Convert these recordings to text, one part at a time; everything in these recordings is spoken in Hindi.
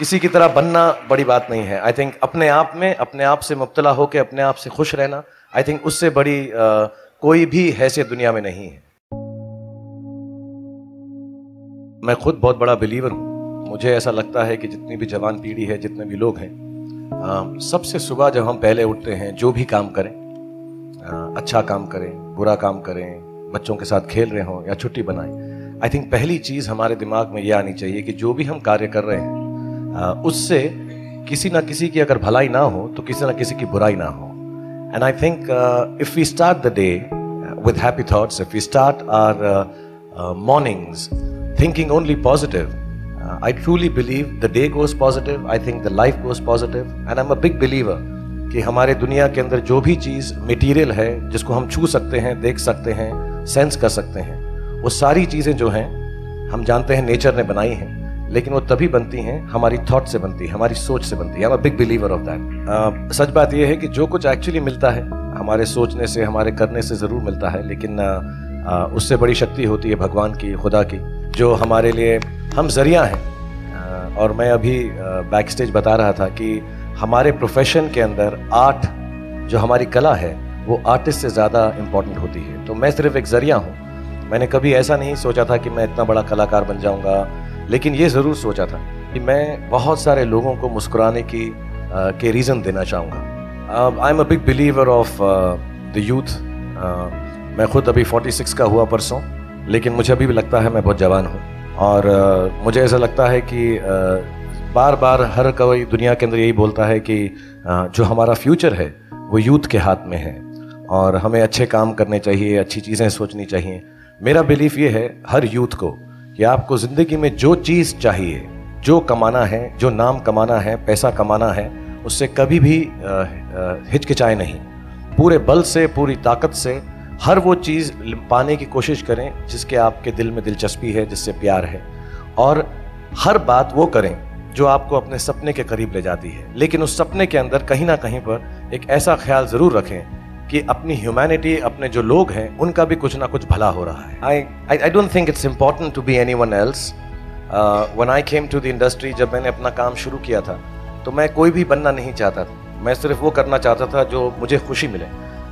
किसी की तरह बनना बड़ी बात नहीं है। आई थिंक अपने आप में अपने आप से मुबतला होकर अपने आप से खुश रहना आई थिंक उससे बड़ी uh, कोई भी हैसियत दुनिया में नहीं है। मैं खुद बहुत बड़ा बिलीवर हूँ। मुझे ऐसा लगता है कि जितनी भी जवान पीढ़ी है जितने भी लोग हैं सबसे सुबह जब हम पहले उठते हैं जो भी काम करें uh, अच्छा काम करें बुरा काम करें बच्चों के साथ खेल रहे हों या छुट्टी बनाएँ आई थिंक पहली चीज़ हमारे दिमाग में ये आनी चाहिए कि जो भी हम कार्य कर रहे हैं उससे किसी ना किसी की अगर भलाई ना हो तो किसी ना किसी की बुराई ना हो। And I think if we start the day with happy thoughts if we start our mornings thinking only positive I truly believe the day goes positive I think the life goes positive and I am a big believer कि हमारे दुनिया के अंदर जो भी चीज़ मटीरियल है, जिसको हम छू सकते हैं, देख सकते हैं सेंस कर सकते हैं, वो सारी चीज़ें जो हैं, हम जानते हैं नेचर ने बनाई हैं। लेकिन वो तभी बनती हैं हमारी थॉट से बनती है हमारी सोच से बनती है। बिग बिलीवर ऑफ़ दैट सच बात यह है कि जो कुछ एक्चुअली मिलता है हमारे सोचने से हमारे करने से ज़रूर मिलता है लेकिन uh, uh, उससे बड़ी शक्ति होती है भगवान की खुदा की जो हमारे लिए हम ज़रिया हैं। Uh, और मैं अभी बैक स्टेज बता रहा था कि हमारे प्रोफेशन के अंदर आर्ट जो हमारी कला है वो आर्टिस्ट से ज़्यादा इम्पोर्टेंट होती है। तो मैं सिर्फ़ एक ज़रिया हूँ। मैंने कभी ऐसा नहीं सोचा था कि मैं इतना बड़ा कलाकार बन जाऊँगा लेकिन ये ज़रूर सोचा था कि मैं बहुत सारे लोगों को मुस्कुराने की के रीज़न देना चाहूँगा। I am a big believer of the youth मैं खुद अभी 46 का हुआ परसों लेकिन मुझे अभी भी लगता है मैं बहुत जवान हूँ। और uh, मुझे ऐसा लगता है कि uh, बार बार हर कोई दुनिया के अंदर यही बोलता है कि uh, जो हमारा फ्यूचर है वो यूथ के हाथ में है। और हमें अच्छे काम करने चाहिए अच्छी चीज़ें सोचनी चाहिए। मेरा बिलीफ ये है हर यूथ को कि आपको ज़िंदगी में जो चीज़ चाहिए, जो कमाना है, जो नाम कमाना है, पैसा कमाना है, उससे कभी भी हिचकिचाए नहीं। पूरे बल से, पूरी ताकत से हर वो चीज़ पाने की कोशिश करें जिसके आपके दिल में दिलचस्पी है, जिससे प्यार है। और हर बात वो करें जो आपको अपने सपने के करीब ले जाती है। लेकिन उस सपने के अंदर कहीं ना कहीं पर एक ऐसा ख्याल ज़रूर रखें कि अपनी ह्यूमैनिटी अपने जो लोग हैं, उनका भी कुछ ना कुछ भला हो रहा है। I I I don't think it's important to be anyone else one I came to the industry जब मैंने अपना काम शुरू किया था तो मैं कोई भी बनना नहीं चाहता था। मैं सिर्फ़ वो करना चाहता था जो मुझे खुशी मिले।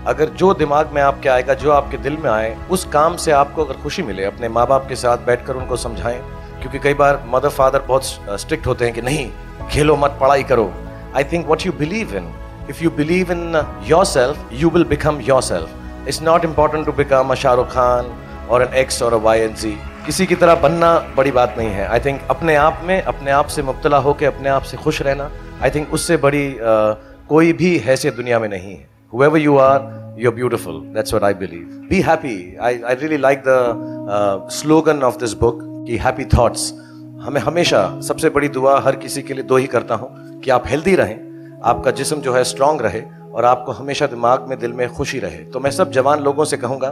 अगर जो दिमाग में आपके आएगा, जो आपके दिल में आए, उस काम से आपको अगर खुशी मिले, अपने माँ बाप के साथ बैठकर उनको समझाएँ, क्योंकि कई बार मदर फादर बहुत स्ट्रिक्ट होते हैं कि नहीं, खेलो मत, पढ़ाई करो। I think what you believe in if you believe in your self will become yourself. It's not important to become a shah rukh khan or an x or a y and z. किसी की तरह बनना बड़ी बात नहीं है। आई थिंक अपने आप में अपने आप से मुबतला होकर अपने आप से खुश रहना आई थिंक उससे बड़ी uh, कोई भी हैसियत दुनिया में नहीं है। Whoever you are you beautiful that's what I believe be happy I I really like the slogan of this book कि हैप्पी थाट्स हमें हमेशा सबसे बड़ी दुआ हर किसी के लिए दो ही करता हूँ कि आप हेल्दी रहें। आपका जिस्म जो है स्ट्रांग रहे और आपको हमेशा दिमाग में, दिल में खुशी रहे। तो मैं सब जवान लोगों से कहूँगा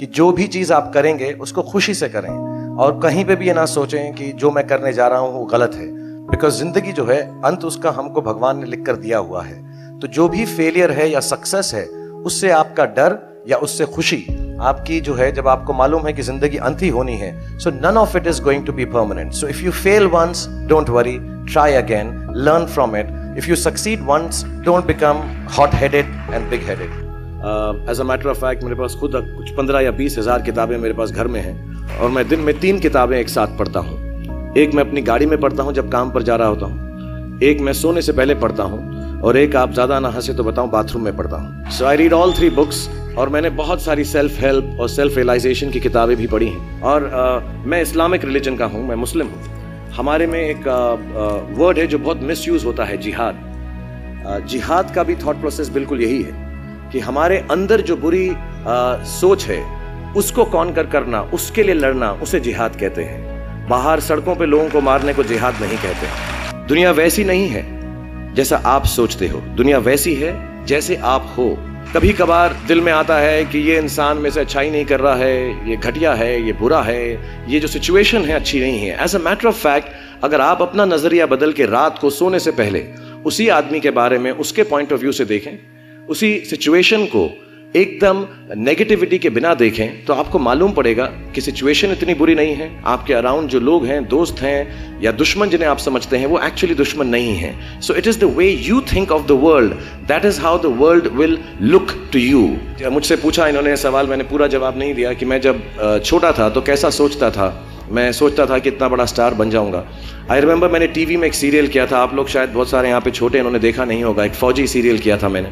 कि जो भी चीज़ आप करेंगे, उसको खुशी से करें। और कहीं पे भी ये ना सोचें कि जो मैं करने जा रहा हूँ, वो गलत है। बिकॉज़ ज़िंदगी जो है, अंत उसका हमको भगवान ने लिख कर दिया हुआ है। तो जो भी फेलियर है या सक्सेस है, उससे आपका डर या उससे खुशी आपकी जो है, जब आपको मालूम है कि ज़िंदगी अंत ही होनी है so none of it is going to be permanent so if you fail once don't worry try again learn from it If you succeed once, don't become hot-headed and big-headed. As a matter of fact मेरे पास खुद कुछ पंद्रह या बीस हज़ार किताबें मेरे पास घर में हैं और मैं दिन में तीन किताबें एक साथ पढ़ता हूँ। एक मैं अपनी गाड़ी में पढ़ता हूँ जब काम पर जा रहा होता हूँ। एक मैं सोने से पहले पढ़ता हूँ और एक आप ज़्यादा ना हंसे तो बताऊँ बाथरूम में पढ़ता हूँ। So I read all three books और मैंने बहुत सारी सेल्फ हेल्प और सेल्फ रियलाइजेशन की किताबें भी पढ़ी हैं। और uh, मैं इस्लामिक रिलीजन का हूँ मैं मुस्लिम हूँ। हमारे में एक वर्ड है जो बहुत मिस यूज़ होता है जिहाद। जिहाद का भी थॉट प्रोसेस बिल्कुल यही है कि हमारे अंदर जो बुरी आ, सोच है उसको कौन कर करना उसके लिए लड़ना उसे जिहाद कहते हैं। बाहर सड़कों पे लोगों को मारने को जिहाद नहीं कहते। दुनिया वैसी नहीं है जैसा आप सोचते हो। दुनिया वैसी है जैसे आप हो। कभी कभार दिल में आता है कि ये इंसान में से अच्छाई नहीं कर रहा है, ये घटिया है, ये बुरा है, ये जो सिचुएशन है अच्छी नहीं है। As a matter of fact अगर आप अपना नज़रिया बदल के रात को सोने से पहले उसी आदमी के बारे में, उसके पॉइंट ऑफ़ व्यू से देखें, उसी सिचुएशन को एकदम नेगेटिविटी के बिना देखें तो आपको मालूम पड़ेगा कि सिचुएशन इतनी बुरी नहीं है। आपके अराउंड जो लोग हैं दोस्त हैं या दुश्मन जिन्हें आप समझते हैं वो एक्चुअली दुश्मन नहीं है। So it is the way you think of the world that is how the world will look to you मुझसे पूछा इन्होंने सवाल मैंने पूरा जवाब नहीं दिया कि मैं जब छोटा था तो कैसा सोचता था? मैं सोचता था कि इतना बड़ा स्टार बन जाऊँगा। आई रिमेंबर मैंने टीवी में एक सीरियल किया था आप लोग शायद बहुत सारे यहाँ पे छोटे इन्होंने देखा नहीं होगा एक फौजी सीरियल किया था मैंने।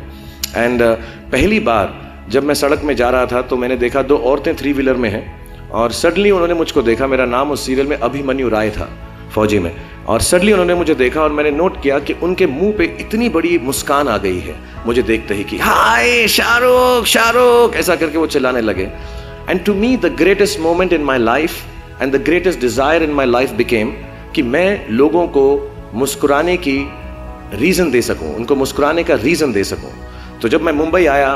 एंड uh, पहली बार जब मैं सड़क में जा रहा था तो मैंने देखा दो औरतें थ्री व्हीलर में हैं और सडनली उन्होंने मुझको देखा, मेरा नाम उस सीरियल में अभिमन्यु राय था, फौजी में। और सडनली उन्होंने मुझे देखा और मैंने नोट किया कि उनके मुँह पे इतनी बड़ी मुस्कान आ गई है। मुझे देखते ही कि, हाय, शाहरुख शाहरुख! ऐसा करके वो चिल्लाने लगे। And to me the greatest moment in my life and the greatest desire in my life became कि मैं लोगों को मुस्कुराने की रीज़न दे सकूँ, उनको मुस्कुराने का रीज़न दे सकूँ। तो जब मैं मुंबई आया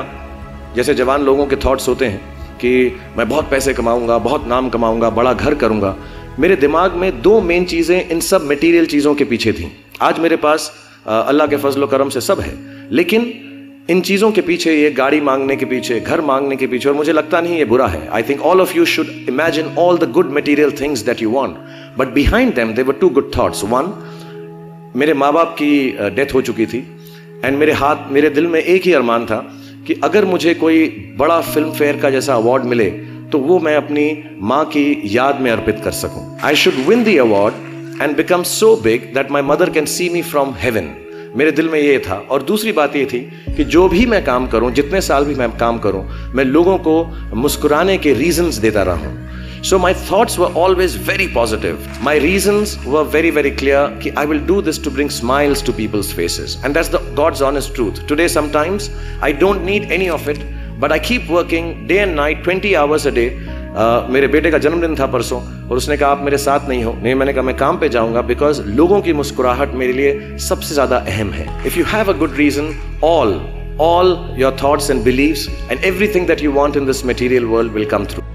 जैसे जवान लोगों के थॉट्स होते हैं कि मैं बहुत पैसे कमाऊँगा, बहुत नाम कमाऊँगा, बड़ा घर करूँगा। मेरे दिमाग में दो मेन चीज़ें इन सब मटेरियल चीज़ों के पीछे थी। आज मेरे पास अल्लाह के फजल करम से सब है। लेकिन इन चीज़ों के पीछे, ये गाड़ी मांगने के पीछे, घर मांगने के पीछे, और मुझे लगता नहीं ये बुरा है। I think all of you should imagine all the good material things that you want but behind them they were two good thoughts one मेरे माँ बाप की डेथ हो चुकी थी एंड मेरे हाथ, मेरे दिल में एक ही अरमान था कि अगर मुझे कोई बड़ा फ़िल्म फेयर का जैसा अवार्ड मिले तो वो मैं अपनी माँ की याद में अर्पित कर सकूँ। I should win the award and become so big that my mother can see me from heaven मेरे दिल में ये था। और दूसरी बात ये थी कि जो भी मैं काम करूँ, जितने साल भी मैं काम करूँ, मैं लोगों को मुस्कुराने के रीजंस देता रहा रहूँ। So my thoughts were always very positive. My reasons were very, very clear. I will do this to bring smiles to people's faces. And that's the God's honest truth. Today, sometimes I don't need any of it, but I keep working day and night, 20 hours a day, Uh, मेरे बेटे का जन्मदिन था परसों और उसने कहा आप मेरे साथ नहीं हो नहीं मैंने कहा मैं काम पे जाऊंगा बिकॉज लोगों की मुस्कुराहट मेरे लिए सबसे ज्यादा अहम है if you have a good reason all all your thoughts and beliefs and everything that you want in this material world will come through